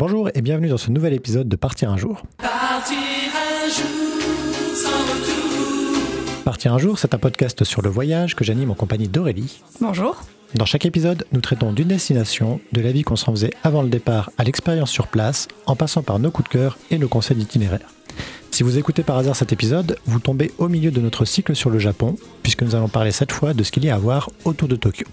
Bonjour et bienvenue dans ce nouvel épisode de Partir un jour. Partir un jour sans retour. Partir un jour, c'est un podcast sur le voyage que j'anime en compagnie d'Aurélie. Bonjour. Dans chaque épisode, nous traitons d'une destination, de la vie qu'on s'en faisait avant le départ à l'expérience sur place, en passant par nos coups de cœur et nos conseils d'itinéraire. Si vous écoutez par hasard cet épisode, vous tombez au milieu de notre cycle sur le Japon, puisque nous allons parler cette fois de ce qu'il y a à voir autour de Tokyo.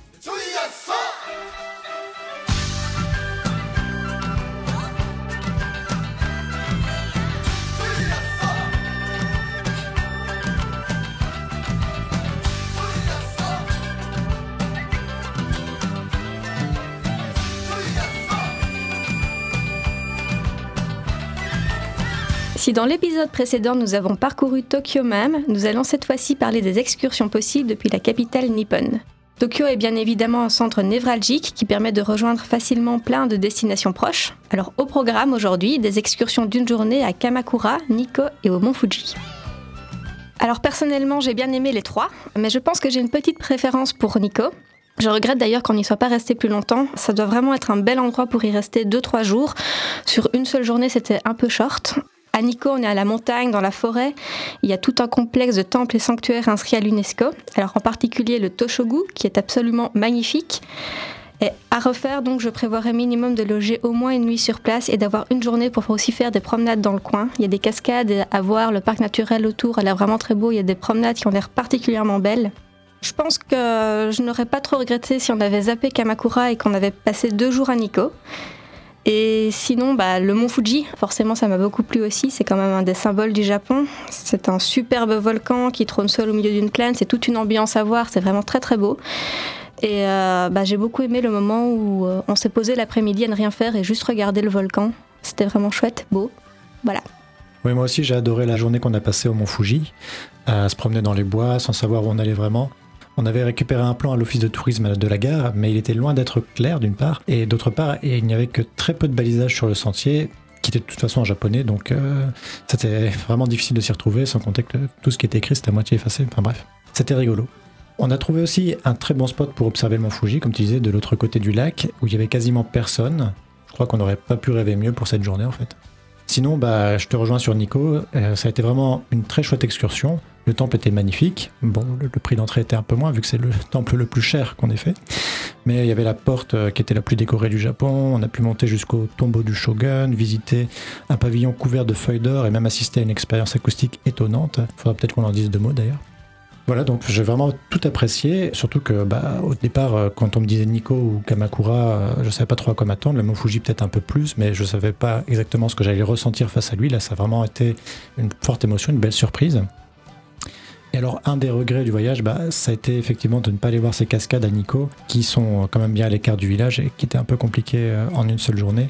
Si dans l'épisode précédent nous avons parcouru Tokyo même, nous allons cette fois-ci parler des excursions possibles depuis la capitale nippone. Tokyo est bien évidemment un centre névralgique qui permet de rejoindre facilement plein de destinations proches. Alors au programme aujourd'hui, des excursions d'une journée à Kamakura, Nikko et au mont Fuji. Alors personnellement j'ai bien aimé les trois, mais je pense que j'ai une petite préférence pour Nikko. Je regrette d'ailleurs qu'on n'y soit pas resté plus longtemps. Ça doit vraiment être un bel endroit pour y rester 2-3 jours. Sur une seule journée, c'était un peu short. À Nikko, on est à la montagne, dans la forêt. Il y a tout un complexe de temples et sanctuaires inscrits à l'UNESCO. Alors en particulier le Toshogu, qui est absolument magnifique. Et à refaire, donc, je prévoirais minimum de loger au moins une nuit sur place et d'avoir une journée pour aussi faire des promenades dans le coin. Il y a des cascades à voir, le parc naturel autour a l'air vraiment très beau. Il y a des promenades qui ont l'air particulièrement belles. Je pense que je n'aurais pas trop regretté si on avait zappé Kamakura et qu'on avait passé deux jours à Nikko. Et sinon, bah, le mont Fuji, forcément, ça m'a beaucoup plu aussi. C'est quand même un des symboles du Japon. C'est un superbe volcan qui trône seul au milieu d'une plaine. C'est toute une ambiance à voir. C'est vraiment très très beau. Et euh, bah, j'ai beaucoup aimé le moment où euh, on s'est posé l'après-midi à ne rien faire et juste regarder le volcan. C'était vraiment chouette, beau. Voilà. Oui, moi aussi j'ai adoré la journée qu'on a passée au mont Fuji, à se promener dans les bois sans savoir où on allait vraiment. On avait récupéré un plan à l'office de tourisme de la gare, mais il était loin d'être clair d'une part, et d'autre part, il n'y avait que très peu de balisage sur le sentier, qui était de toute façon en japonais, donc euh, c'était vraiment difficile de s'y retrouver, sans compter que tout ce qui était écrit c'était à moitié effacé, enfin bref, c'était rigolo. On a trouvé aussi un très bon spot pour observer le mont Fuji, comme tu disais, de l'autre côté du lac, où il y avait quasiment personne. Je crois qu'on n'aurait pas pu rêver mieux pour cette journée en fait. Sinon, bah, je te rejoins sur Nico. Euh, ça a été vraiment une très chouette excursion. Le temple était magnifique. Bon, le, prix d'entrée était un peu moins vu que c'est le temple le plus cher qu'on ait fait. Mais il y avait la porte euh, qui était la plus décorée du Japon. On a pu monter jusqu'au tombeau du shogun, visiter un pavillon couvert de feuilles d'or et même assister à une expérience acoustique étonnante. Faudra peut-être qu'on en dise deux mots d'ailleurs. Voilà, donc j'ai vraiment tout apprécié, surtout que bah, au départ, euh, quand on me disait Nikko ou Kamakura, euh, je savais pas trop à quoi m'attendre, le Mont Fuji peut-être un peu plus, mais je savais pas exactement ce que j'allais ressentir face à lui. Là, ça a vraiment été une forte émotion, une belle surprise. Et alors, un des regrets du voyage, bah, ça a été effectivement de ne pas aller voir ces cascades à Nikko, qui sont quand même bien à l'écart du village et qui étaient un peu compliquées euh, en une seule journée.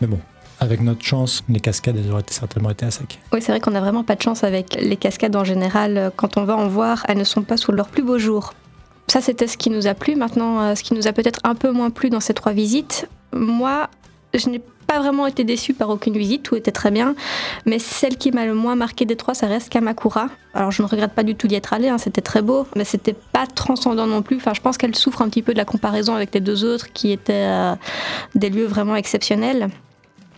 Mais bon, avec notre chance, les cascades, elles auraient certainement été à sec. Oui, c'est vrai qu'on n'a vraiment pas de chance avec les cascades en général. Quand on va en voir, elles ne sont pas sous leur plus beau jour. Ça, c'était ce qui nous a plu. Maintenant, euh, ce qui nous a peut-être un peu moins plu dans ces trois visites, moi, je n'ai pas vraiment été déçue par aucune visite, tout était très bien. Mais celle qui m'a le moins marqué des trois, ça reste Kamakura. Alors je ne regrette pas du tout d'y être allée, hein, c'était très beau, mais c'était pas transcendant non plus. Enfin, je pense qu'elle souffre un petit peu de la comparaison avec les deux autres qui étaient euh, des lieux vraiment exceptionnels.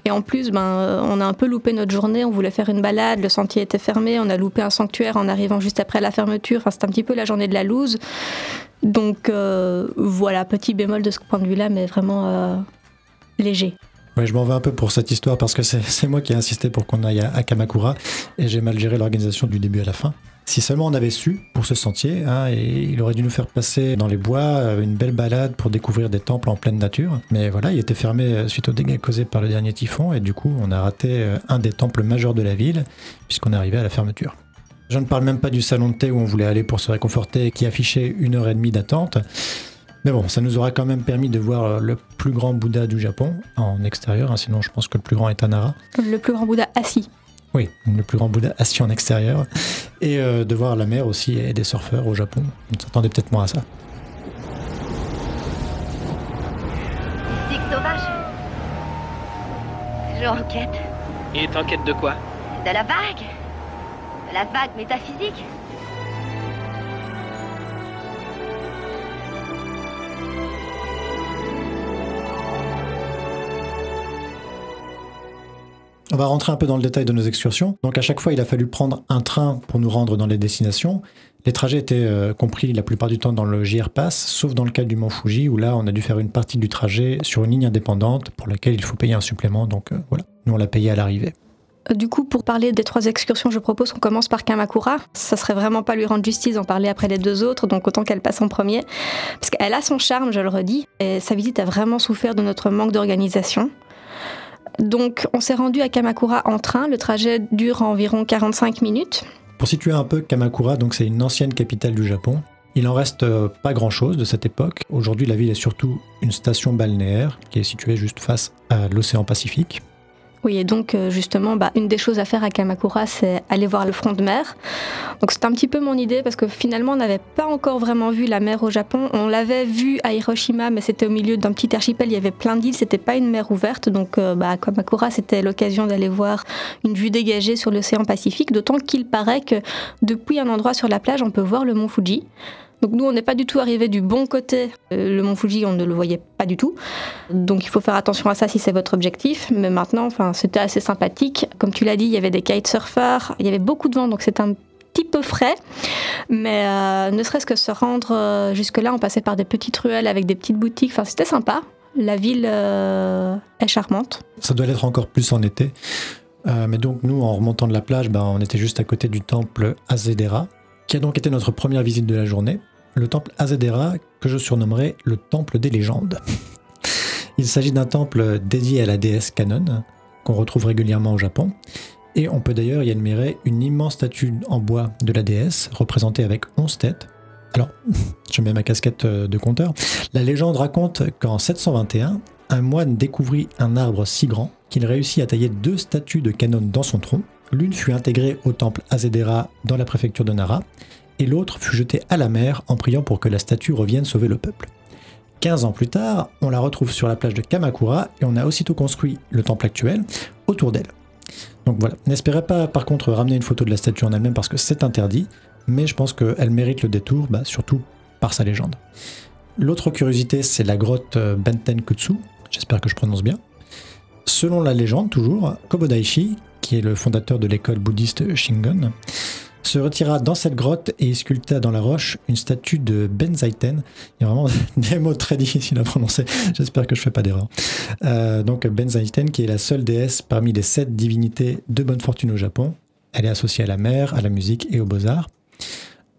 Et en plus, ben, euh, on a un peu loupé notre journée. On voulait faire une balade, le sentier était fermé. On a loupé un sanctuaire en arrivant juste après la fermeture. Enfin, c'était un petit peu la journée de la loose. Donc euh, voilà, petit bémol de ce point de vue-là, mais vraiment léger. Je m'en vais un peu pour cette histoire parce que c'est moi qui ai insisté pour qu'on aille à, Kamakura et j'ai mal géré l'organisation du début à la fin. Si seulement on avait su pour ce sentier, hein, et il aurait dû nous faire passer dans les bois euh, une belle balade pour découvrir des temples en pleine nature. Mais voilà, il était fermé euh, suite aux dégâts causés par le dernier typhon et du coup on a raté euh, un des temples majeurs de la ville puisqu'on est arrivé à la fermeture. Je ne parle même pas du salon de thé où on voulait aller pour se réconforter qui affichait une heure et demie d'attente. Mais bon, ça nous aura quand même permis de voir le plus grand Bouddha du Japon en extérieur, hein, sinon je pense que le plus grand est à Nara. Le plus grand Bouddha assis. Oui, le plus grand Bouddha assis en extérieur. Et euh, de voir la mer aussi et des surfeurs au Japon. On s'attendait peut-être moins à ça. Mystique sauvage. Je enquête. Et t'enquêtes de quoi? De la vague. De la vague métaphysique. On va rentrer un peu dans le détail de nos excursions. Donc à chaque fois, il a fallu prendre un train pour nous rendre dans les destinations. Les trajets étaient euh, compris la plupart du temps dans le JR Pass, sauf dans le cas du Mont Fuji, où là, on a dû faire une partie du trajet sur une ligne indépendante pour laquelle il faut payer un supplément. Donc euh, voilà, nous on l'a payé à l'arrivée. Euh, Du coup, pour parler des trois excursions, je propose qu'on commence par Kamakura. Ça serait vraiment pas lui rendre justice d'en parler après les deux autres, donc autant qu'elle passe en premier. Parce qu'elle a son charme, je le redis, et sa visite a vraiment souffert de notre manque d'organisation. Donc, on s'est rendu à Kamakura en train. Le trajet dure environ 45 minutes. Pour situer un peu Kamakura, donc c'est une ancienne capitale du Japon. Il en reste euh, pas grand-chose de cette époque. Aujourd'hui, la ville est surtout une station balnéaire qui est située juste face à l'océan Pacifique. Oui, et donc euh, justement, bah, une des choses à faire à Kamakura, c'est aller voir le front de mer. Donc c'est un petit peu mon idée parce que finalement, on n'avait pas encore vraiment vu la mer au Japon. On l'avait vu à Hiroshima, mais c'était au milieu d'un petit archipel. Il y avait plein d'îles, c'était pas une mer ouverte. Donc euh, bah, à Kamakura, c'était l'occasion d'aller voir une vue dégagée sur l'océan Pacifique. D'autant qu'il paraît que depuis un endroit sur la plage, on peut voir le mont Fuji. Donc nous, on n'est pas du tout arrivé du bon côté. Euh, le mont Fuji, on ne le voyait pas du tout. Donc il faut faire attention à ça si c'est votre objectif. Mais maintenant, c'était assez sympathique. Comme tu l'as dit, il y avait des kitesurfers, il y avait beaucoup de vent, donc c'est un petit peu frais. Mais euh, ne serait-ce que se rendre euh, jusque-là, on passait par des petites ruelles avec des petites boutiques. Enfin, c'était sympa. La ville est charmante. Ça doit l'être encore plus en été. Mais donc nous, en remontant de la plage, ben, on était juste à côté du temple Azedera, qui a donc été notre première visite de la journée. Le temple Azedera, que je surnommerai le temple des légendes. Il s'agit d'un temple dédié à la déesse Kanon, qu'on retrouve régulièrement au Japon. Et on peut d'ailleurs y admirer une immense statue en bois de la déesse, représentée avec 11 têtes. Alors, je mets ma casquette euh, de conteur. La légende raconte qu'en 721, un moine découvrit un arbre si grand qu'il réussit à tailler deux statues de Kanon dans son tronc. L'une fut intégrée au temple Azedera dans la préfecture de Nara, et l'autre fut jetée à la mer en priant pour que la statue revienne sauver le peuple. 15 ans plus tard, on la retrouve sur la plage de Kamakura et on a aussitôt construit le temple actuel autour d'elle. Donc voilà, n'espérez pas par contre ramener une photo de la statue en elle-même parce que c'est interdit, mais je pense qu'elle mérite le détour, bah, surtout par sa légende. L'autre curiosité, c'est la grotte euh, Benten Kutsu, j'espère que je prononce bien. Selon la légende, toujours, Kobodaishi, qui est le fondateur de l'école bouddhiste Shingon, se retira dans cette grotte et sculpta dans la roche une statue de Benzaiten. Il y a vraiment des mots très difficiles à prononcer, j'espère que je ne fais pas d'erreur. Euh, donc Benzaiten, qui est la seule déesse parmi les sept divinités de bonne fortune au Japon. Elle est associée à la mer, à la musique et aux beaux-arts.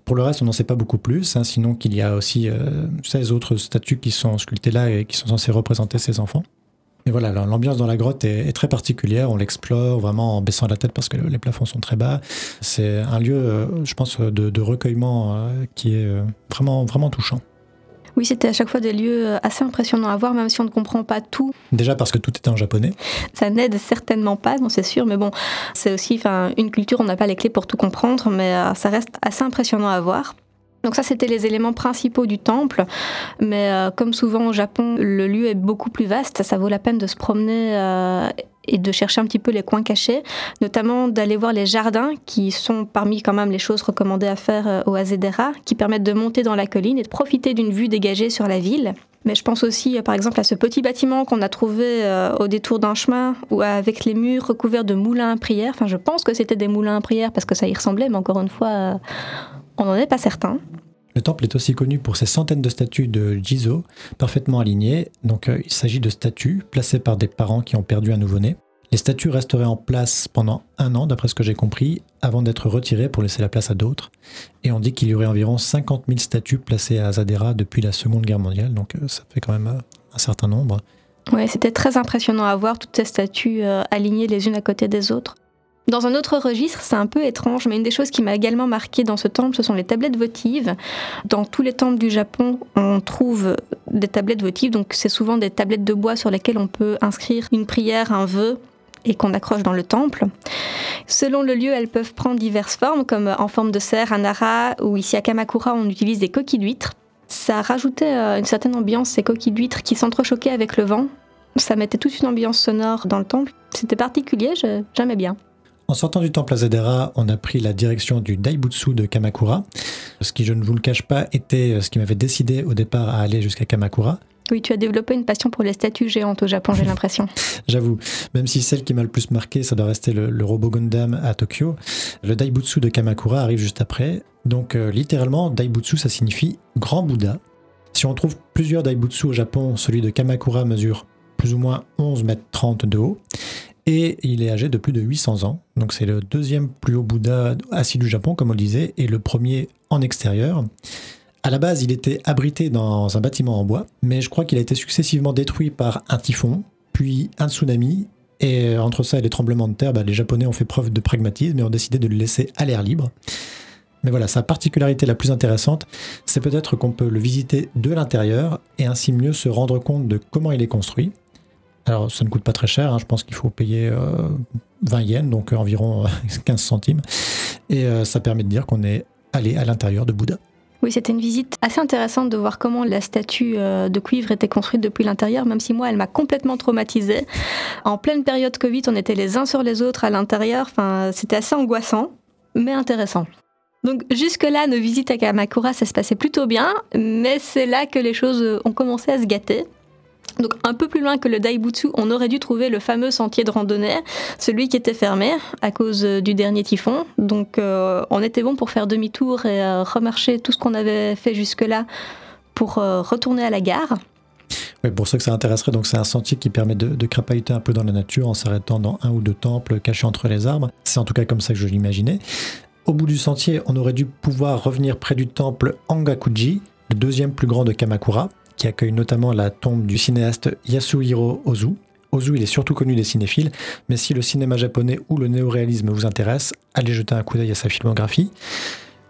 Pour le reste, on n'en sait pas beaucoup plus, hein, sinon qu'il y a aussi euh, 16 autres statues qui sont sculptées là et qui sont censées représenter ses enfants. Et voilà, l'ambiance dans la grotte est, est très particulière. On l'explore vraiment en baissant la tête parce que les plafonds sont très bas. C'est un lieu, euh, je pense, de, de recueillement euh, qui est euh, vraiment, vraiment touchant. Oui, c'était à chaque fois des lieux assez impressionnants à voir, même si on ne comprend pas tout. Déjà parce que tout était en japonais. Ça n'aide certainement pas, non, c'est sûr, mais bon, c'est aussi une culture, on n'a pas les clés pour tout comprendre, mais ça reste assez impressionnant à voir. Donc ça, c'était les éléments principaux du temple, mais euh, comme souvent au Japon, le lieu est beaucoup plus vaste, ça vaut la peine de se promener euh, et de chercher un petit peu les coins cachés, notamment d'aller voir les jardins, qui sont parmi quand même les choses recommandées à faire euh, au Azedera, qui permettent de monter dans la colline et de profiter d'une vue dégagée sur la ville. Mais je pense aussi, par exemple, à ce petit bâtiment qu'on a trouvé au détour d'un chemin, ou avec les murs recouverts de moulins à prière. Enfin, je pense que c'était des moulins à prière parce que ça y ressemblait, mais encore une fois, on n'en est pas certain. Le temple est aussi connu pour ses centaines de statues de Jizo, parfaitement alignées. Donc euh, il s'agit de statues placées par des parents qui ont perdu un nouveau-né. Les statues resteraient en place pendant un an, d'après ce que j'ai compris, avant d'être retirées pour laisser la place à d'autres. Et on dit qu'il y aurait environ 50 000 statues placées à Azadera depuis la Seconde Guerre mondiale, donc euh, ça fait quand même euh, un certain nombre. Ouais, c'était très impressionnant à voir toutes ces statues euh, alignées les unes à côté des autres. Dans un autre registre, c'est un peu étrange, mais une des choses qui m'a également marqué dans ce temple, ce sont les tablettes votives. Dans tous les temples du Japon, on trouve des tablettes votives, donc c'est souvent des tablettes de bois sur lesquelles on peut inscrire une prière, un vœu, et qu'on accroche dans le temple. Selon le lieu, elles peuvent prendre diverses formes, comme en forme de cerf à Nara, ou ici à Kamakura, on utilise des coquilles d'huîtres. Ça rajoutait euh, une certaine ambiance, ces coquilles d'huîtres qui s'entrechoquaient avec le vent. Ça mettait toute une ambiance sonore dans le temple. C'était particulier, j'aimais bien. En sortant du temple Azadera, on a pris la direction du Daibutsu de Kamakura, ce qui, je ne vous le cache pas, était ce qui m'avait décidé au départ à aller jusqu'à Kamakura. Oui, tu as développé une passion pour les statues géantes au Japon, j'ai l'impression. J'avoue, même si celle qui m'a le plus marqué, ça doit rester le, le robot Gundam à Tokyo, le Daibutsu de Kamakura arrive juste après. Donc euh, littéralement, Daibutsu, ça signifie grand Bouddha. Si on trouve plusieurs Daibutsu au Japon, celui de Kamakura mesure plus ou moins 11 mètres 30 de haut. Et il est âgé de plus de 800 ans. Donc c'est le deuxième plus haut Bouddha assis du Japon, comme on le disait, et le premier en extérieur. À la base, il était abrité dans un bâtiment en bois, mais je crois qu'il a été successivement détruit par un typhon, puis un tsunami. Et entre ça et les tremblements de terre, bah, les Japonais ont fait preuve de pragmatisme et ont décidé de le laisser à l'air libre. Mais voilà, sa particularité la plus intéressante, c'est peut-être qu'on peut le visiter de l'intérieur et ainsi mieux se rendre compte de comment il est construit. Alors, ça ne coûte pas très cher, hein, je pense qu'il faut payer euh, 20 yens, donc environ euh, 15 centimes. Et euh, ça permet de dire qu'on est allé à l'intérieur de Bouddha. Oui, c'était une visite assez intéressante de voir comment la statue euh, de cuivre était construite depuis l'intérieur, même si moi, elle m'a complètement traumatisée. En pleine période Covid, on était les uns sur les autres à l'intérieur. Enfin, c'était assez angoissant, mais intéressant. Donc jusque-là, nos visites à Kamakura, ça se passait plutôt bien, mais c'est là que les choses ont commencé à se gâter. Donc un peu plus loin que le Daibutsu, on aurait dû trouver le fameux sentier de randonnée, celui qui était fermé à cause euh, du dernier typhon. Donc euh, on était bon pour faire demi-tour et euh, remarcher tout ce qu'on avait fait jusque-là pour retourner à la gare. Ouais, pour ceux que ça intéresserait, donc c'est un sentier qui permet de, de crapahuter un peu dans la nature en s'arrêtant dans un ou deux temples cachés entre les arbres. C'est en tout cas comme ça que je l'imaginais. Au bout du sentier, on aurait dû pouvoir revenir près du temple Angakuji, le deuxième plus grand de Kamakura, qui accueille notamment la tombe du cinéaste Yasuhiro Ozu. Ozu, il est surtout connu des cinéphiles, mais si le cinéma japonais ou le néoréalisme vous intéresse, allez jeter un coup d'œil à sa filmographie.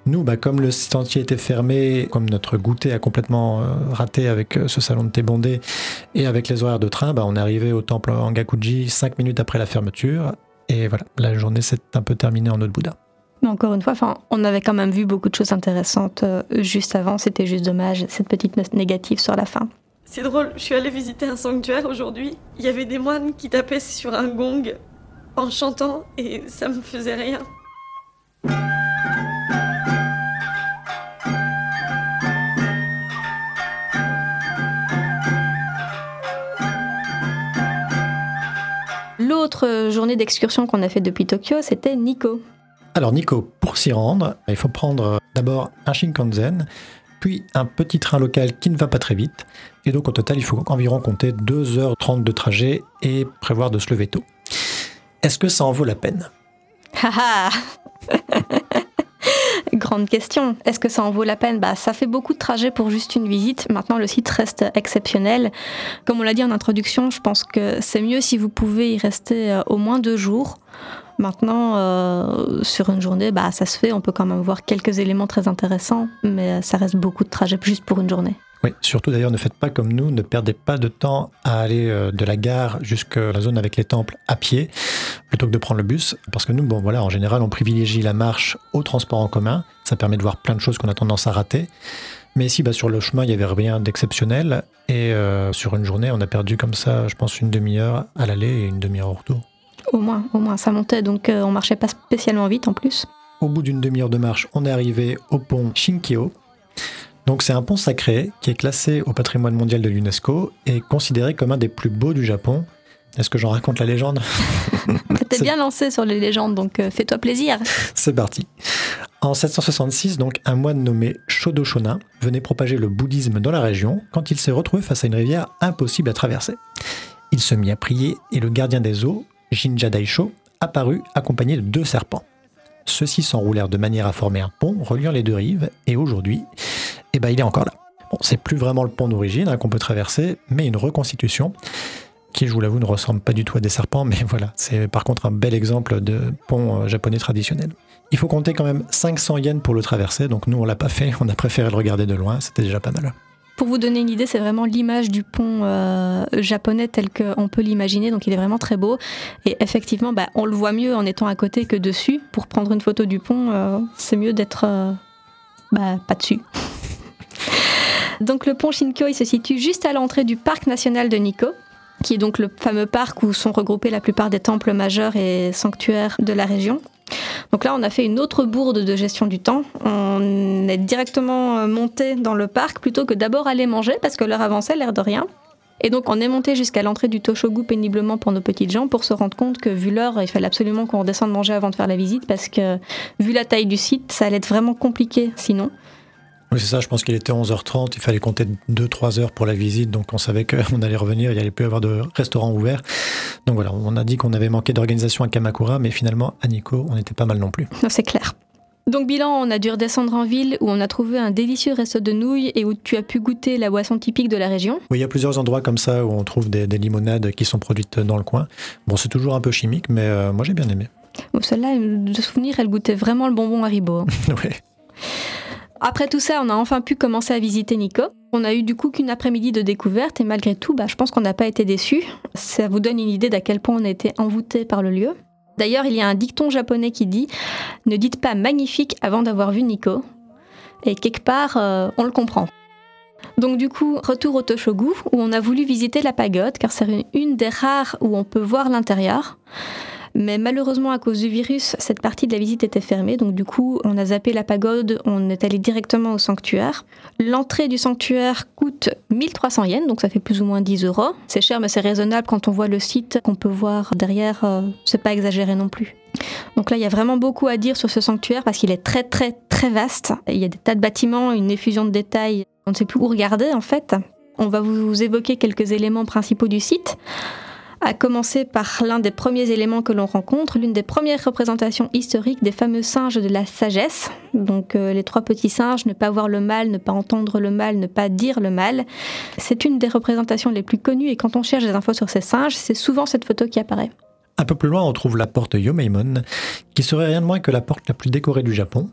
Nous, bah, comme le sentier était fermé, comme notre goûter a complètement euh, raté avec euh, ce salon de thé bondé et avec les horaires de train, bah, on est arrivé au temple Angakuji 5 minutes après la fermeture. Et voilà, la journée s'est un peu terminée en eau de Bouddha. Mais encore une fois, enfin, on avait quand même vu beaucoup de choses intéressantes euh, juste avant. C'était juste dommage, cette petite note négative sur la fin. C'est drôle, je suis allée visiter un sanctuaire aujourd'hui. Il y avait des moines qui tapaient sur un gong en chantant et ça me faisait rien. L'autre euh, journée d'excursion qu'on a fait depuis Tokyo, c'était Nikko. Alors Nico, pour s'y rendre, il faut prendre euh, d'abord un Shinkansen, puis un petit train local qui ne va pas très vite. Et donc au total, il faut environ compter 2h30 de trajet et prévoir de se lever tôt. Est-ce que ça en vaut la peine? Haha Grande question. Est-ce que ça en vaut la peine? Bah, ça fait beaucoup de trajets pour juste une visite. Maintenant, le site reste exceptionnel. Comme on l'a dit en introduction, je pense que c'est mieux si vous pouvez y rester euh, au moins deux jours. Maintenant, euh, sur une journée, bah, ça se fait. On peut quand même voir quelques éléments très intéressants, mais ça reste beaucoup de trajets juste pour une journée. Oui, surtout d'ailleurs, ne faites pas comme nous, ne perdez pas de temps à aller euh, de la gare jusqu'à la zone avec les temples à pied, plutôt que de prendre le bus, parce que nous, bon voilà, en général, on privilégie la marche au transport en commun, ça permet de voir plein de choses qu'on a tendance à rater. Mais ici, bah, sur le chemin, il n'y avait rien d'exceptionnel, et euh, sur une journée, on a perdu comme ça, je pense, une demi-heure à l'aller et une demi-heure au retour. Au moins, au moins, ça montait, donc euh, on marchait pas spécialement vite en plus. Au bout d'une demi-heure de marche, on est arrivé au pont Shinkyo. Donc c'est un pont sacré qui est classé au patrimoine mondial de l'UNESCO et considéré comme un des plus beaux du Japon. Est-ce que j'en raconte la légende? T'es bien lancé sur les légendes, donc euh, fais-toi plaisir. C'est parti. En 766, donc, un moine nommé Shodo Shonin venait propager le bouddhisme dans la région quand il s'est retrouvé face à une rivière impossible à traverser. Il se mit à prier et le gardien des eaux, Jinja Daisho, apparut accompagné de deux serpents. Ceux-ci s'enroulèrent de manière à former un pont reliant les deux rives et aujourd'hui, eh ben, il est encore là. Bon, c'est plus vraiment le pont d'origine hein, qu'on peut traverser, mais une reconstitution qui, je vous l'avoue, ne ressemble pas du tout à des serpents, mais voilà, c'est par contre un bel exemple de pont euh, japonais traditionnel. Il faut compter quand même 500 yens pour le traverser, donc nous on l'a pas fait, on a préféré le regarder de loin, c'était déjà pas mal. Pour vous donner une idée, c'est vraiment l'image du pont euh, japonais tel qu'on peut l'imaginer, donc il est vraiment très beau. Et effectivement, bah, on le voit mieux en étant à côté que dessus. Pour prendre une photo du pont, euh, c'est mieux d'être euh, bah, pas dessus. donc le pont Shinkyo, il se situe juste à l'entrée du parc national de Nikko qui est donc le fameux parc où sont regroupés la plupart des temples majeurs et sanctuaires de la région. Donc là, on a fait une autre bourde de gestion du temps. On est directement euh, monté dans le parc plutôt que d'abord aller manger parce que l'heure avançait, l'air de rien. Et donc on est monté jusqu'à l'entrée du Toshogu péniblement pour nos petites gens pour se rendre compte que vu l'heure, il fallait absolument qu'on redescende manger avant de faire la visite parce que vu la taille du site, ça allait être vraiment compliqué sinon. Oui, c'est ça, je pense qu'il était 11h30, il fallait compter 2-3 heures pour la visite, donc on savait qu'on allait revenir, il n'y allait plus avoir de restaurant ouvert. Donc voilà, on a dit qu'on avait manqué d'organisation à Kamakura, mais finalement, à Nikko, on était pas mal non plus. Non, C'est clair. Donc bilan, on a dû redescendre en ville où on a trouvé un délicieux resto de nouilles et où tu as pu goûter la boisson typique de la région. Oui, il y a plusieurs endroits comme ça où on trouve des, des limonades qui sont produites dans le coin. Bon, c'est toujours un peu chimique, mais euh, moi j'ai bien aimé. Bon, Celle-là, de souvenir, elle goûtait vraiment le bonbon Haribo. hein. Après tout ça, on a enfin pu commencer à visiter Nico. On a eu du coup qu'une après-midi de découverte et malgré tout, bah, je pense qu'on n'a pas été déçus. Ça vous donne une idée d'à quel point on a été envoûté par le lieu. D'ailleurs, il y a un dicton japonais qui dit Ne dites pas magnifique avant d'avoir vu Nico. Et quelque part, euh, on le comprend. Donc du coup, retour au Toshogu, où on a voulu visiter la pagode, car c'est une des rares où on peut voir l'intérieur. Mais malheureusement, à cause du virus, cette partie de la visite était fermée. Donc du coup, on a zappé la pagode, on est allé directement au sanctuaire. L'entrée du sanctuaire coûte 1300 yens, donc ça fait plus ou moins 10 euros. C'est cher, mais c'est raisonnable quand on voit le site qu'on peut voir derrière. euh, c'est pas exagéré non plus. Donc là, il y a vraiment beaucoup à dire sur ce sanctuaire parce qu'il est très très très vaste. Il y a des tas de bâtiments, une effusion de détails. On ne sait plus où regarder en fait. On va vous évoquer quelques éléments principaux du site. À commencer par l'un des premiers éléments que l'on rencontre, l'une des premières représentations historiques des fameux singes de la sagesse. Donc euh, les trois petits singes, ne pas voir le mal, ne pas entendre le mal, ne pas dire le mal. C'est une des représentations les plus connues et quand on cherche des infos sur ces singes, c'est souvent cette photo qui apparaît. Un peu plus loin, on trouve la porte Yomeimon, qui serait rien de moins que la porte la plus décorée du Japon.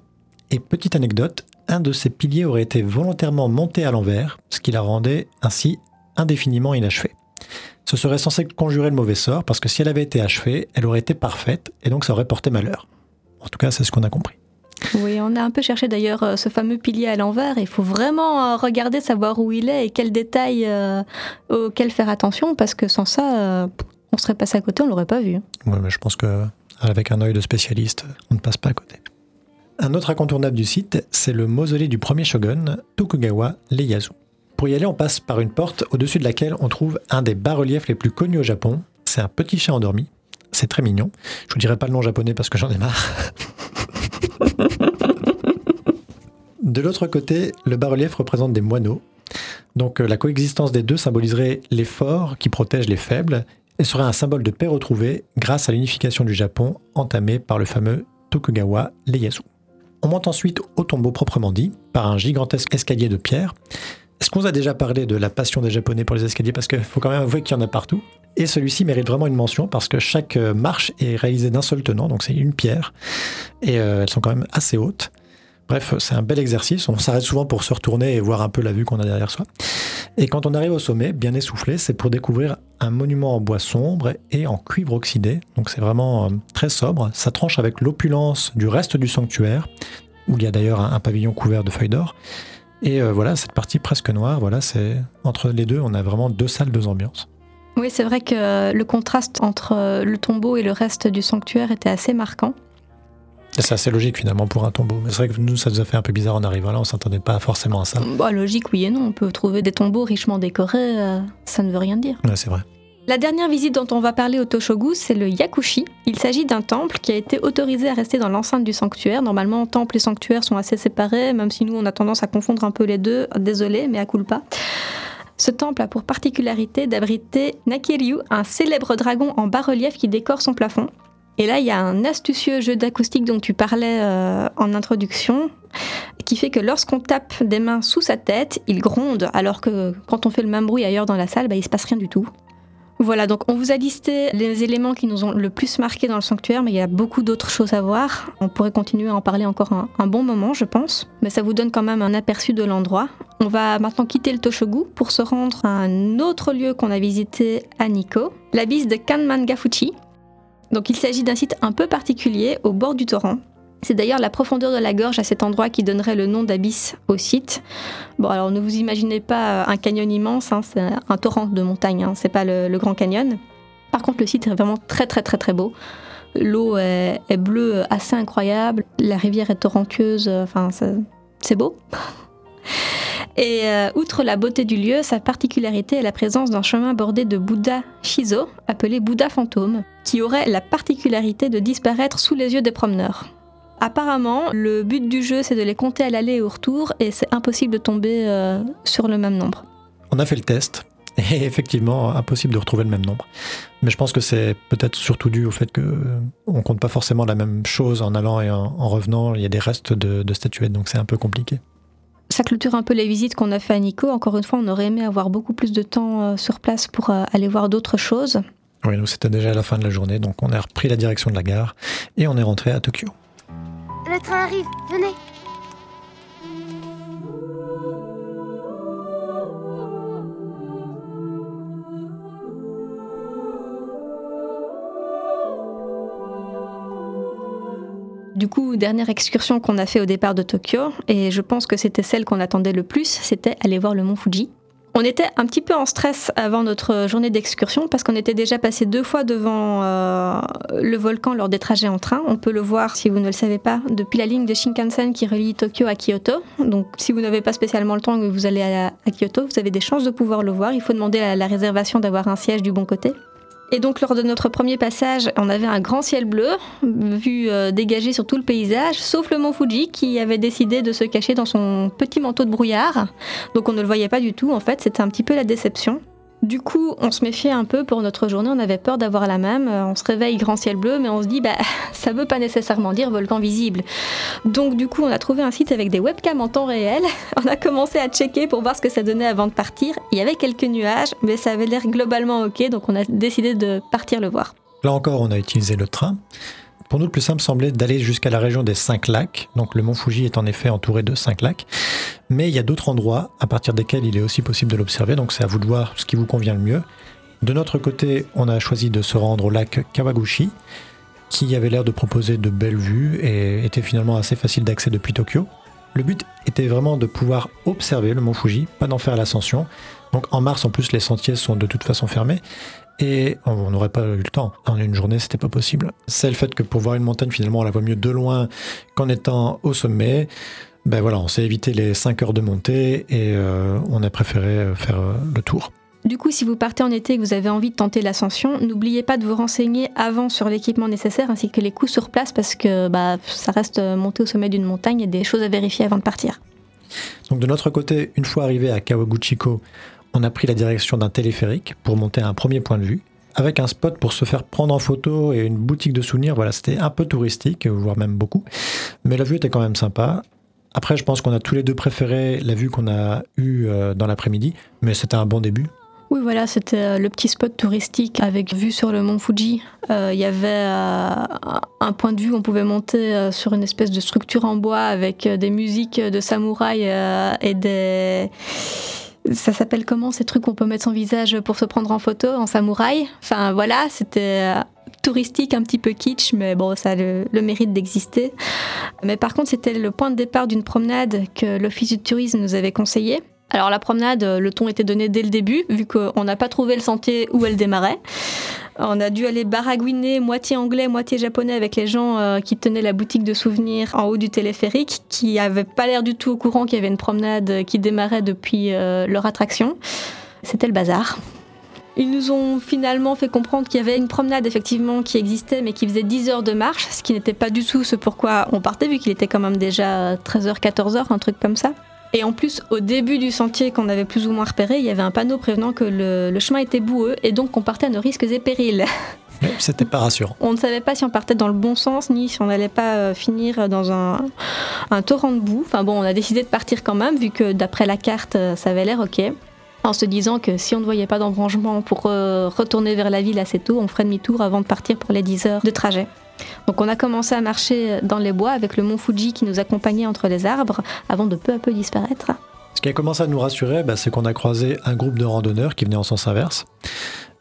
Et petite anecdote, un de ses piliers aurait été volontairement monté à l'envers, ce qui la rendait ainsi indéfiniment inachevée. Ce serait censé conjurer le mauvais sort, parce que si elle avait été achevée, elle aurait été parfaite, et donc ça aurait porté malheur. En tout cas, c'est ce qu'on a compris. Oui, on a un peu cherché d'ailleurs euh, ce fameux pilier à l'envers. Il faut vraiment euh, regarder, savoir où il est et quels détails euh, auxquels faire attention parce que sans ça, euh, on serait passé à côté, on l'aurait pas vu. Ouais, mais je pense que avec un œil de spécialiste, on ne passe pas à côté. Un autre incontournable du site, c'est le mausolée du premier shogun, Tokugawa Ieyasu. Pour y aller, on passe par une porte au-dessus de laquelle on trouve un des bas-reliefs les plus connus au Japon. C'est un petit chat endormi. C'est très mignon. Je vous dirai pas le nom japonais parce que j'en ai marre. De l'autre côté, le bas-relief représente des moineaux. Donc euh, la coexistence des deux symboliserait les forts qui protègent les faibles et serait un symbole de paix retrouvée grâce à l'unification du Japon entamée par le fameux Tokugawa Ieyasu. On monte ensuite au tombeau proprement dit par un gigantesque escalier de pierre. Est-ce qu'on vous a déjà parlé de la passion des Japonais pour les escaliers? Parce qu'il faut quand même avouer qu'il y en a partout. Et celui-ci mérite vraiment une mention parce que chaque euh, marche est réalisée d'un seul tenant, donc c'est une pierre. Et euh, elles sont quand même assez hautes. Bref, c'est un bel exercice. On s'arrête souvent pour se retourner et voir un peu la vue qu'on a derrière soi. Et quand on arrive au sommet, bien essoufflé, c'est pour découvrir un monument en bois sombre et en cuivre oxydé. Donc c'est vraiment euh, très sobre. Ça tranche avec l'opulence du reste du sanctuaire, où il y a d'ailleurs un, un pavillon couvert de feuilles d'or. Et euh, voilà, cette partie presque noire, voilà, c'est entre les deux, on a vraiment deux salles, deux ambiances. Oui, c'est vrai que euh, le contraste entre euh, le tombeau et le reste du sanctuaire était assez marquant. C'est assez logique finalement pour un tombeau. Mais c'est vrai que nous, ça nous a fait un peu bizarre en arrivant là, on s'attendait pas forcément à ça. Bah, logique, oui et non. On peut trouver des tombeaux richement décorés, euh, ça ne veut rien dire. Ouais, c'est vrai. La dernière visite dont on va parler au Toshogu, c'est le Yakushi. Il s'agit d'un temple qui a été autorisé à rester dans l'enceinte du sanctuaire. Normalement, temple et sanctuaire sont assez séparés, même si nous, on a tendance à confondre un peu les deux. Désolé, mais à culpa. Ce temple a pour particularité d'abriter Nakiryu, un célèbre dragon en bas-relief qui décore son plafond. Et là, il y a un astucieux jeu d'acoustique dont tu parlais euh, en introduction, qui fait que lorsqu'on tape des mains sous sa tête, il gronde, alors que quand on fait le même bruit ailleurs dans la salle, bah, il se passe rien du tout. Voilà, donc on vous a listé les éléments qui nous ont le plus marqué dans le sanctuaire, mais il y a beaucoup d'autres choses à voir. On pourrait continuer à en parler encore un, bon moment, je pense, mais ça vous donne quand même un aperçu de l'endroit. On va maintenant quitter le Toshogu pour se rendre à un autre lieu qu'on a visité à Nikko, l'abysse de Kanmangafuchi. Donc il s'agit d'un site un peu particulier au bord du torrent. C'est d'ailleurs la profondeur de la gorge à cet endroit qui donnerait le nom d'abysse au site. Bon, alors ne vous imaginez pas un canyon immense, hein, c'est un torrent de montagne, hein, c'est pas le, Grand Canyon. Par contre, le site est vraiment très très très très beau. L'eau est, bleue assez incroyable, la rivière est torrentueuse, enfin ça- c'est beau. Et euh, outre la beauté du lieu, sa particularité est la présence d'un chemin bordé de Bouddha Shizo, appelé Bouddha fantôme, qui aurait la particularité de disparaître sous les yeux des promeneurs. Apparemment, le but du jeu, c'est de les compter à l'aller et au retour, et c'est impossible de tomber euh, sur le même nombre. On a fait le test, et effectivement, impossible de retrouver le même nombre. Mais je pense que c'est peut-être surtout dû au fait que euh, on compte pas forcément la même chose en allant et en, en revenant. Il y a des restes de, de statuettes, donc c'est un peu compliqué. Ça clôture un peu les visites qu'on a fait à Nico. Encore une fois, on aurait aimé avoir beaucoup plus de temps euh, sur place pour aller voir d'autres choses. Oui, nous c'était déjà la fin de la journée, donc on a repris la direction de la gare et on est rentré à Tokyo. Le train arrive, venez. Du coup, dernière excursion qu'on a fait au départ de Tokyo, et je pense que c'était celle qu'on attendait le plus, c'était aller voir le mont Fuji. On était un petit peu en stress avant notre journée d'excursion parce qu'on était déjà passé deux fois devant euh, le volcan lors des trajets en train. On peut le voir, si vous ne le savez pas, depuis la ligne de Shinkansen qui relie Tokyo à Kyoto. Donc si vous n'avez pas spécialement le temps et que vous allez à, à Kyoto, vous avez des chances de pouvoir le voir. Il faut demander à la réservation d'avoir un siège du bon côté. Et donc lors de notre premier passage, on avait un grand ciel bleu, vu euh, dégagé sur tout le paysage, sauf le mont Fuji qui avait décidé de se cacher dans son petit manteau de brouillard. Donc on ne le voyait pas du tout, en fait, c'était un petit peu la déception. Du coup, on se méfiait un peu pour notre journée, on avait peur d'avoir la même. Euh, On se réveille grand ciel bleu, mais on se dit, bah, ça veut pas nécessairement dire volcan visible. Donc du coup, on a trouvé un site avec des webcams en temps réel. On a commencé à checker pour voir ce que ça donnait avant de partir. Il y avait quelques nuages, mais ça avait l'air globalement ok, donc on a décidé de partir le voir. Là encore, on a utilisé le train. Pour nous, le plus simple semblait d'aller jusqu'à la région des cinq lacs. Donc le mont Fuji est en effet entouré de cinq lacs. Mais il y a d'autres endroits à partir desquels il est aussi possible de l'observer. Donc c'est à vous de voir ce qui vous convient le mieux. De notre côté, on a choisi de se rendre au lac Kawaguchi, qui avait l'air de proposer de belles vues et était finalement assez facile d'accès depuis Tokyo. Le but était vraiment de pouvoir observer le mont Fuji, pas d'en faire l'ascension. Donc en mars, en plus, les sentiers sont de toute façon fermés. Et on n'aurait pas eu le temps. En une journée, c'était pas possible. C'est le fait que pour voir une montagne, finalement, on la voit mieux de loin qu'en étant au sommet. Ben voilà, on s'est évité les 5 heures de montée et euh, on a préféré faire euh, le tour. Du coup, si vous partez en été et que vous avez envie de tenter l'ascension, n'oubliez pas de vous renseigner avant sur l'équipement nécessaire ainsi que les coûts sur place parce que bah, ça reste euh, monter au sommet d'une montagne et des choses à vérifier avant de partir. Donc de notre côté, une fois arrivé à Kawaguchiko, on a pris la direction d'un téléphérique pour monter à un premier point de vue, avec un spot pour se faire prendre en photo et une boutique de souvenirs. Voilà, c'était un peu touristique, voire même beaucoup, mais la vue était quand même sympa. Après, je pense qu'on a tous les deux préféré la vue qu'on a eue euh, dans l'après-midi, mais c'était un bon début. Oui, voilà, c'était euh, le petit spot touristique avec vue sur le mont Fuji. Euh, Il y avait un point de vue, on pouvait monter sur une espèce de structure en bois avec des musiques de samouraï et des... Ça s'appelle comment ces trucs qu'on peut mettre son visage pour se prendre en photo en samouraï? Enfin voilà, c'était euh, touristique, un petit peu kitsch, mais bon, ça a le, le mérite d'exister. Mais par contre, c'était le point de départ d'une promenade que l'Office du tourisme nous avait conseillé. Alors la promenade, euh, le ton était donné dès le début, vu qu'on n'a pas trouvé le sentier où elle démarrait. On a dû aller baragouiner moitié anglais, moitié japonais avec les gens euh, qui tenaient la boutique de souvenirs en haut du téléphérique, qui n'avaient pas l'air du tout au courant qu'il y avait une promenade qui démarrait depuis euh, leur attraction. C'était le bazar. Ils nous ont finalement fait comprendre qu'il y avait une promenade effectivement qui existait mais qui faisait 10 heures de marche, ce qui n'était pas du tout ce pourquoi on partait vu qu'il était quand même déjà 13h, 14h, un truc comme ça. Et en plus, au début du sentier qu'on avait plus ou moins repéré, il y avait un panneau prévenant que le, le chemin était boueux et donc qu'on partait à nos risques et périls. C'était pas rassurant. On ne savait pas si on partait dans le bon sens ni si on n'allait pas euh, finir dans un, un torrent de boue. Enfin bon, on a décidé de partir quand même vu que d'après la carte, euh, ça avait l'air ok. En se disant que si on ne voyait pas d'embranchement pour euh, retourner vers la ville assez tôt, on ferait demi-tour avant de partir pour les 10 heures de trajet. Donc on a commencé à marcher dans les bois avec le mont Fuji qui nous accompagnait entre les arbres avant de peu à peu disparaître. Ce qui a commencé à nous rassurer, bah, c'est qu'on a croisé un groupe de randonneurs qui venaient en sens inverse.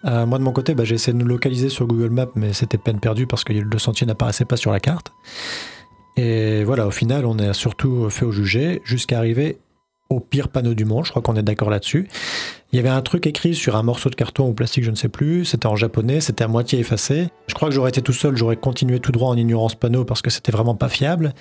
Euh, moi de mon côté, bah, j'ai essayé de nous localiser sur Google Maps, mais c'était peine perdue parce que le sentier n'apparaissait pas sur la carte. Et voilà, au final, on a surtout fait au jugé jusqu'à arriver au pire panneau du monde, je crois qu'on est d'accord là-dessus. Il y avait un truc écrit sur un morceau de carton ou plastique, je ne sais plus, c'était en japonais, c'était à moitié effacé. Je crois que j'aurais été tout seul, j'aurais continué tout droit en ignorant ce panneau parce que c'était vraiment pas fiable.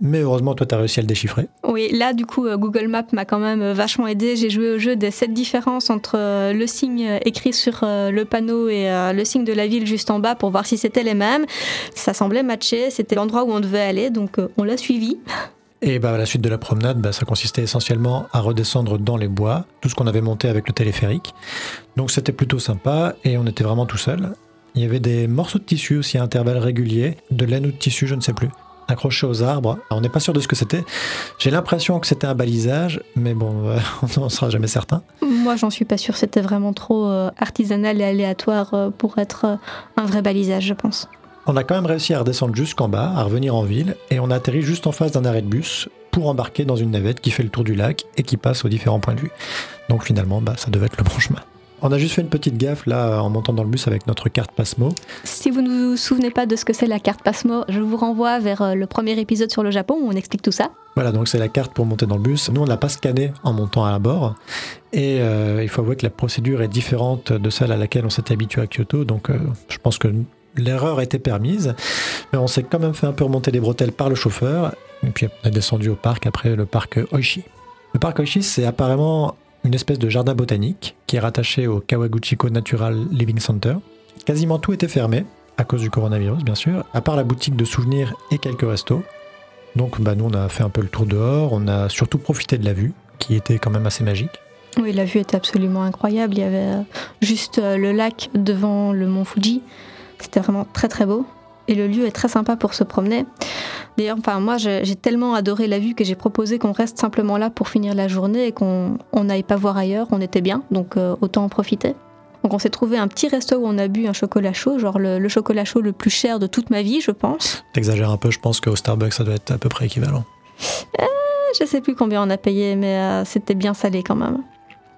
Mais heureusement, toi, tu as réussi à le déchiffrer. Oui, là, du coup, euh, Google Maps m'a quand même euh, vachement aidé. J'ai joué au jeu des sept différences entre euh, le signe écrit sur le panneau et le signe de la ville juste en bas pour voir si c'était les mêmes. Ça semblait matcher, c'était l'endroit où on devait aller, donc on l'a suivi. Et bah, la suite de la promenade, bah, ça consistait essentiellement à redescendre dans les bois, tout ce qu'on avait monté avec le téléphérique. Donc c'était plutôt sympa et on était vraiment tout seul. Il y avait des morceaux de tissu aussi à intervalles réguliers, de laine ou de tissu, je ne sais plus accroché aux arbres. on n'est pas sûr de ce que c'était. J'ai l'impression que c'était un balisage, mais bon, euh, on n'en sera jamais certain. Moi, j'en suis pas sûr. C'était vraiment trop euh, artisanal et aléatoire euh, pour être un vrai balisage, je pense. On a quand même réussi à redescendre jusqu'en bas, à revenir en ville, et on a atterri juste en face d'un arrêt de bus pour embarquer dans une navette qui fait le tour du lac et qui passe aux différents points de vue. Donc finalement, bah, ça devait être le bon chemin. On a juste fait une petite gaffe là en montant dans le bus avec notre carte Passmo. Si vous ne vous souvenez pas de ce que c'est la carte Passmo, je vous renvoie vers euh, le premier épisode sur le Japon où on explique tout ça. Voilà, donc c'est la carte pour monter dans le bus. Nous, on l'a pas scanné en montant à bord. Et euh, il faut avouer que la procédure est différente de celle à laquelle on s'était habitué à Kyoto. Donc euh, je pense que l'erreur était permise. Mais on s'est quand même fait un peu remonter les bretelles par le chauffeur. Et puis on est descendu au parc après le parc Oishi. Le parc Oishi, c'est apparemment une espèce de jardin botanique qui est rattaché au Kawaguchiko Natural Living Center. Quasiment tout était fermé, à cause du coronavirus bien sûr, à part la boutique de souvenirs et quelques restos. Donc bah, nous on a fait un peu le tour dehors, on a surtout profité de la vue, qui était quand même assez magique. Oui, la vue était absolument incroyable. Il y avait juste euh, le lac devant le mont Fuji. C'était vraiment très très beau et le lieu est très sympa pour se promener. D'ailleurs, enfin, moi, j'ai tellement adoré la vue que j'ai proposé qu'on reste simplement là pour finir la journée et qu'on n'aille pas voir ailleurs. On était bien, donc euh, autant en profiter. Donc on s'est trouvé un petit resto où on a bu un chocolat chaud, genre le, chocolat chaud le plus cher de toute ma vie, je pense. T'exagères un peu, je pense qu'au Starbucks, ça doit être à peu près équivalent. Euh, je sais plus combien on a payé, mais euh, c'était bien salé quand même.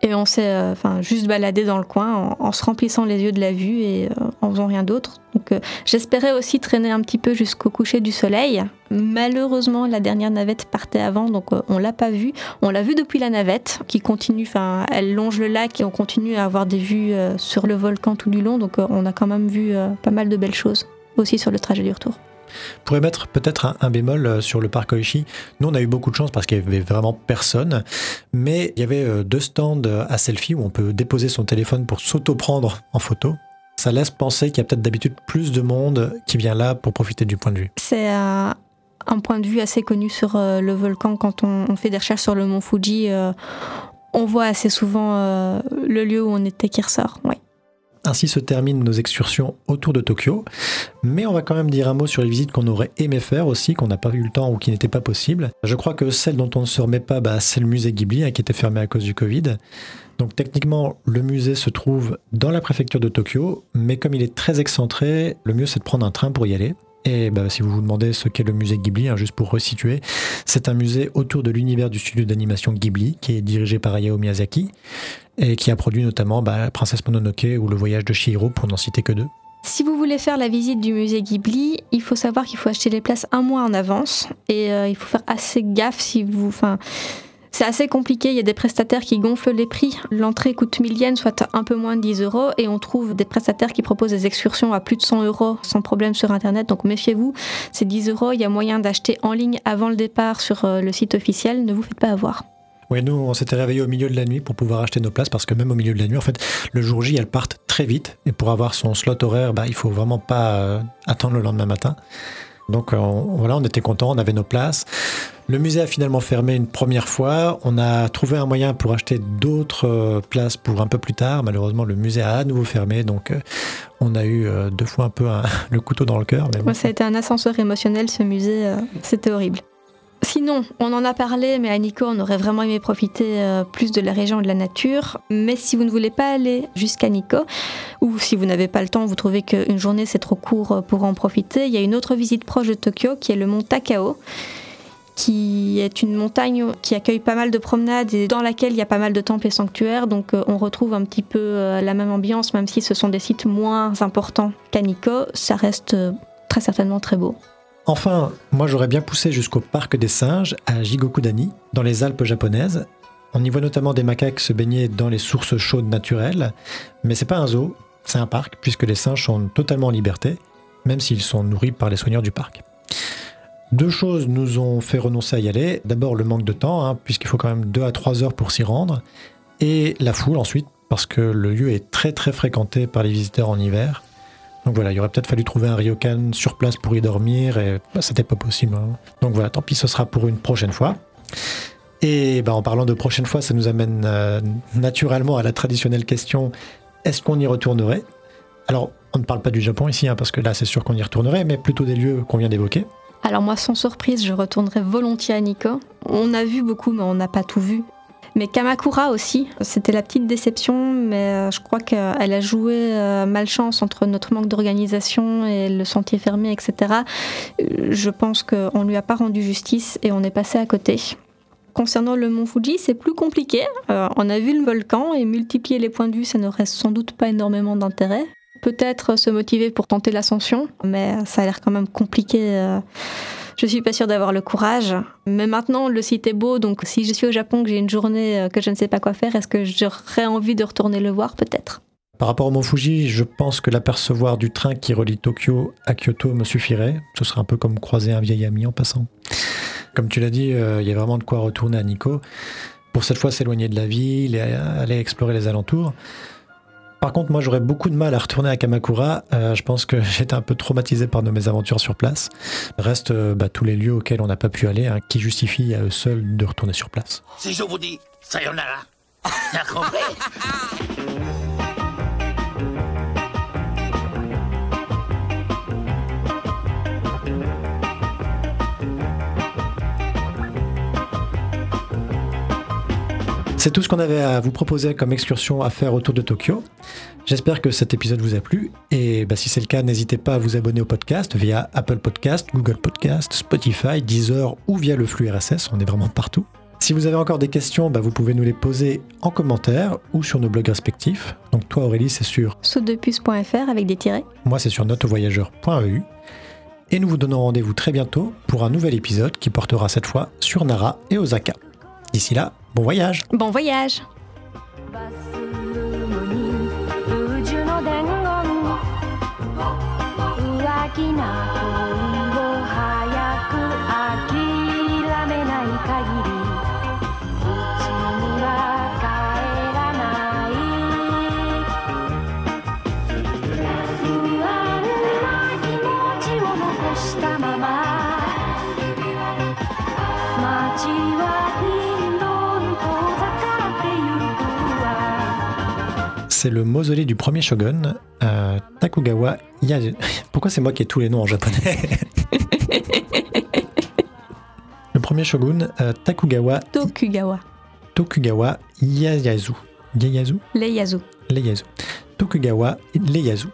Et on s'est euh, enfin juste baladé dans le coin en, se remplissant les yeux de la vue et euh, en faisant rien d'autre. Donc euh, j'espérais aussi traîner un petit peu jusqu'au coucher du soleil. Malheureusement, la dernière navette partait avant, donc on l'a pas vue. On l'a vue depuis la navette qui continue, elle longe le lac et on continue à avoir des vues sur le volcan tout du long. Donc on a quand même vu pas mal de belles choses aussi sur le trajet du retour. Pour mettre peut-être un, bémol euh, sur le parc Oishi, nous on a eu beaucoup de chance parce qu'il y avait vraiment personne, mais il y avait euh, deux stands à selfie où on peut déposer son téléphone pour s'auto-prendre en photo. Ça laisse penser qu'il y a peut-être d'habitude plus de monde qui vient là pour profiter du point de vue. C'est un point de vue assez connu sur euh, le volcan quand on, fait des recherches sur le mont Fuji. on voit assez souvent le lieu où on était qui ressort. Ouais. Ainsi se terminent nos excursions autour de Tokyo. Mais on va quand même dire un mot sur les visites qu'on aurait aimé faire aussi, qu'on n'a pas eu le temps ou qui n'étaient pas possibles. Je crois que celle dont on ne se remet pas, bah, c'est le musée Ghibli hein, qui était fermé à cause du Covid. Donc techniquement, le musée se trouve dans la préfecture de Tokyo, mais comme il est très excentré, le mieux c'est de prendre un train pour y aller. Et bah, si vous vous demandez ce qu'est le musée Ghibli, hein, juste pour resituer, c'est un musée autour de l'univers du studio d'animation Ghibli, qui est dirigé par Hayao Miyazaki, et qui a produit notamment bah, Princesse Mononoke ou Le Voyage de Chihiro, pour n'en citer que deux. Si vous voulez faire la visite du musée Ghibli, il faut savoir qu'il faut acheter les places un mois en avance, et euh, il faut faire assez gaffe si vous... Enfin, c'est assez compliqué, il y a des prestataires qui gonflent les prix. L'entrée coûte 1000 yens, soit un peu moins de 10 euros, et on trouve des prestataires qui proposent des excursions à plus de 100 euros sans problème sur Internet, donc méfiez-vous, c'est 10 euros, il y a moyen d'acheter en ligne avant le départ sur euh, le site officiel, ne vous faites pas avoir. Oui, nous, on s'était réveillés au milieu de la nuit pour pouvoir acheter nos places parce que même au milieu de la nuit, en fait, le jour J, elles partent très vite. Et pour avoir son slot horaire, bah, il faut vraiment pas euh, attendre le lendemain matin. Donc euh, voilà, on était contents, on avait nos places. Le musée a finalement fermé une première fois. On a trouvé un moyen pour acheter d'autres euh, places pour un peu plus tard. Malheureusement, le musée a à nouveau fermé, donc on a eu deux fois un peu le couteau dans le cœur. Ça a été un ascenseur émotionnel, ce musée. C'était horrible. Sinon, on en a parlé, mais à Nico, on aurait vraiment aimé profiter euh, plus de la région et de la nature. Mais si vous ne voulez pas aller jusqu'à Nico, ou si vous n'avez pas le temps, vous trouvez qu'une journée c'est trop court euh, pour en profiter, il y a une autre visite proche de Tokyo qui est le mont Takao qui est une montagne qui accueille pas mal de promenades et dans laquelle il y a pas mal de temples et sanctuaires. Donc euh, on retrouve un petit peu la même ambiance, même si ce sont des sites moins importants qu'à Nico, ça reste très certainement très beau. Enfin, moi j'aurais bien poussé jusqu'au parc des singes à Jigokudani, dans les Alpes japonaises. On y voit notamment des macaques se baigner dans les sources chaudes naturelles, mais c'est pas un zoo, c'est un parc, puisque les singes sont totalement en liberté, même s'ils sont nourris par les soigneurs du parc. Deux choses nous ont fait renoncer à y aller. D'abord le manque de temps, hein, puisqu'il faut quand même 2 à 3 heures pour s'y rendre, et la foule ensuite, parce que le lieu est très très fréquenté par les visiteurs en hiver. Donc voilà, il aurait peut-être fallu trouver un ryokan sur place pour y dormir, et bah, c'était pas possible. hein. Donc voilà, tant pis, ce sera pour une prochaine fois. Et bah, en parlant de prochaine fois, ça nous amène euh, naturellement à la traditionnelle question est-ce qu'on y retournerait? Alors, on ne parle pas du Japon ici, hein, parce que là, c'est sûr qu'on y retournerait, mais plutôt des lieux qu'on vient d'évoquer. Alors moi, sans surprise, je retournerai volontiers à Nikko. On a vu beaucoup, mais on n'a pas tout vu. Mais Kamakura aussi, c'était la petite déception, mais euh, je crois qu'elle a joué euh, malchance entre notre manque d'organisation et le sentier fermé, etc. Euh, Je pense qu'on lui a pas rendu justice et on est passé à côté. Concernant le mont Fuji, c'est plus compliqué. On a vu le volcan et multiplier les points de vue, ça n'aurait sans doute pas énormément d'intérêt. Peut-être se motiver pour tenter l'ascension, mais ça a l'air quand même compliqué. Je suis pas sûre d'avoir le courage. Mais maintenant, le site est beau, donc si je suis au Japon, que j'ai une journée euh, que je ne sais pas quoi faire, est-ce que j'aurais envie de retourner le voir Peut-être? Par rapport au Mont Fuji, je pense que l'apercevoir du train qui relie Tokyo à Kyoto me suffirait. Ce serait un peu comme croiser un vieil ami en passant. Comme tu l'as dit, euh, il y a vraiment de quoi retourner à Nikko. Pour cette fois s'éloigner de la ville et aller explorer les alentours. Par contre, moi j'aurais beaucoup de mal à retourner à Kamakura. Euh, je pense que j'étais un peu traumatisé par nos mésaventures sur place. Reste euh, bah, tous les lieux auxquels on n'a pas pu aller, hein, qui justifient à eux seuls de retourner sur place. Si je vous dis sayonara, t'as compris? C'est tout ce qu'on avait à vous proposer comme excursion à faire autour de Tokyo. J'espère que cet épisode vous a plu et bah, si c'est le cas, n'hésitez pas à vous abonner au podcast via Apple Podcast, Google Podcast, Spotify, Deezer ou via le flux RSS. On est vraiment partout. Si vous avez encore des questions, bah, vous pouvez nous les poser en commentaire ou sur nos blogs respectifs. Donc toi Aurélie, c'est sur Sautedepuce.fr avec des tirets. moi c'est sur notevoyageur.eu. Et nous vous donnons rendez-vous très bientôt pour un nouvel épisode qui portera cette fois sur Nara et Osaka. D'ici là, bon voyage. Bon voyage C'est le mausolée du premier shogun, euh, Takugawa Yasu. Pourquoi c'est moi qui ai tous les noms en japonais Le premier shogun, euh, Takugawa Tokugawa. Tokugawa Ieyasu. Ieyasu? Ieyasu. Ieyasu. Tokugawa Ieyasu.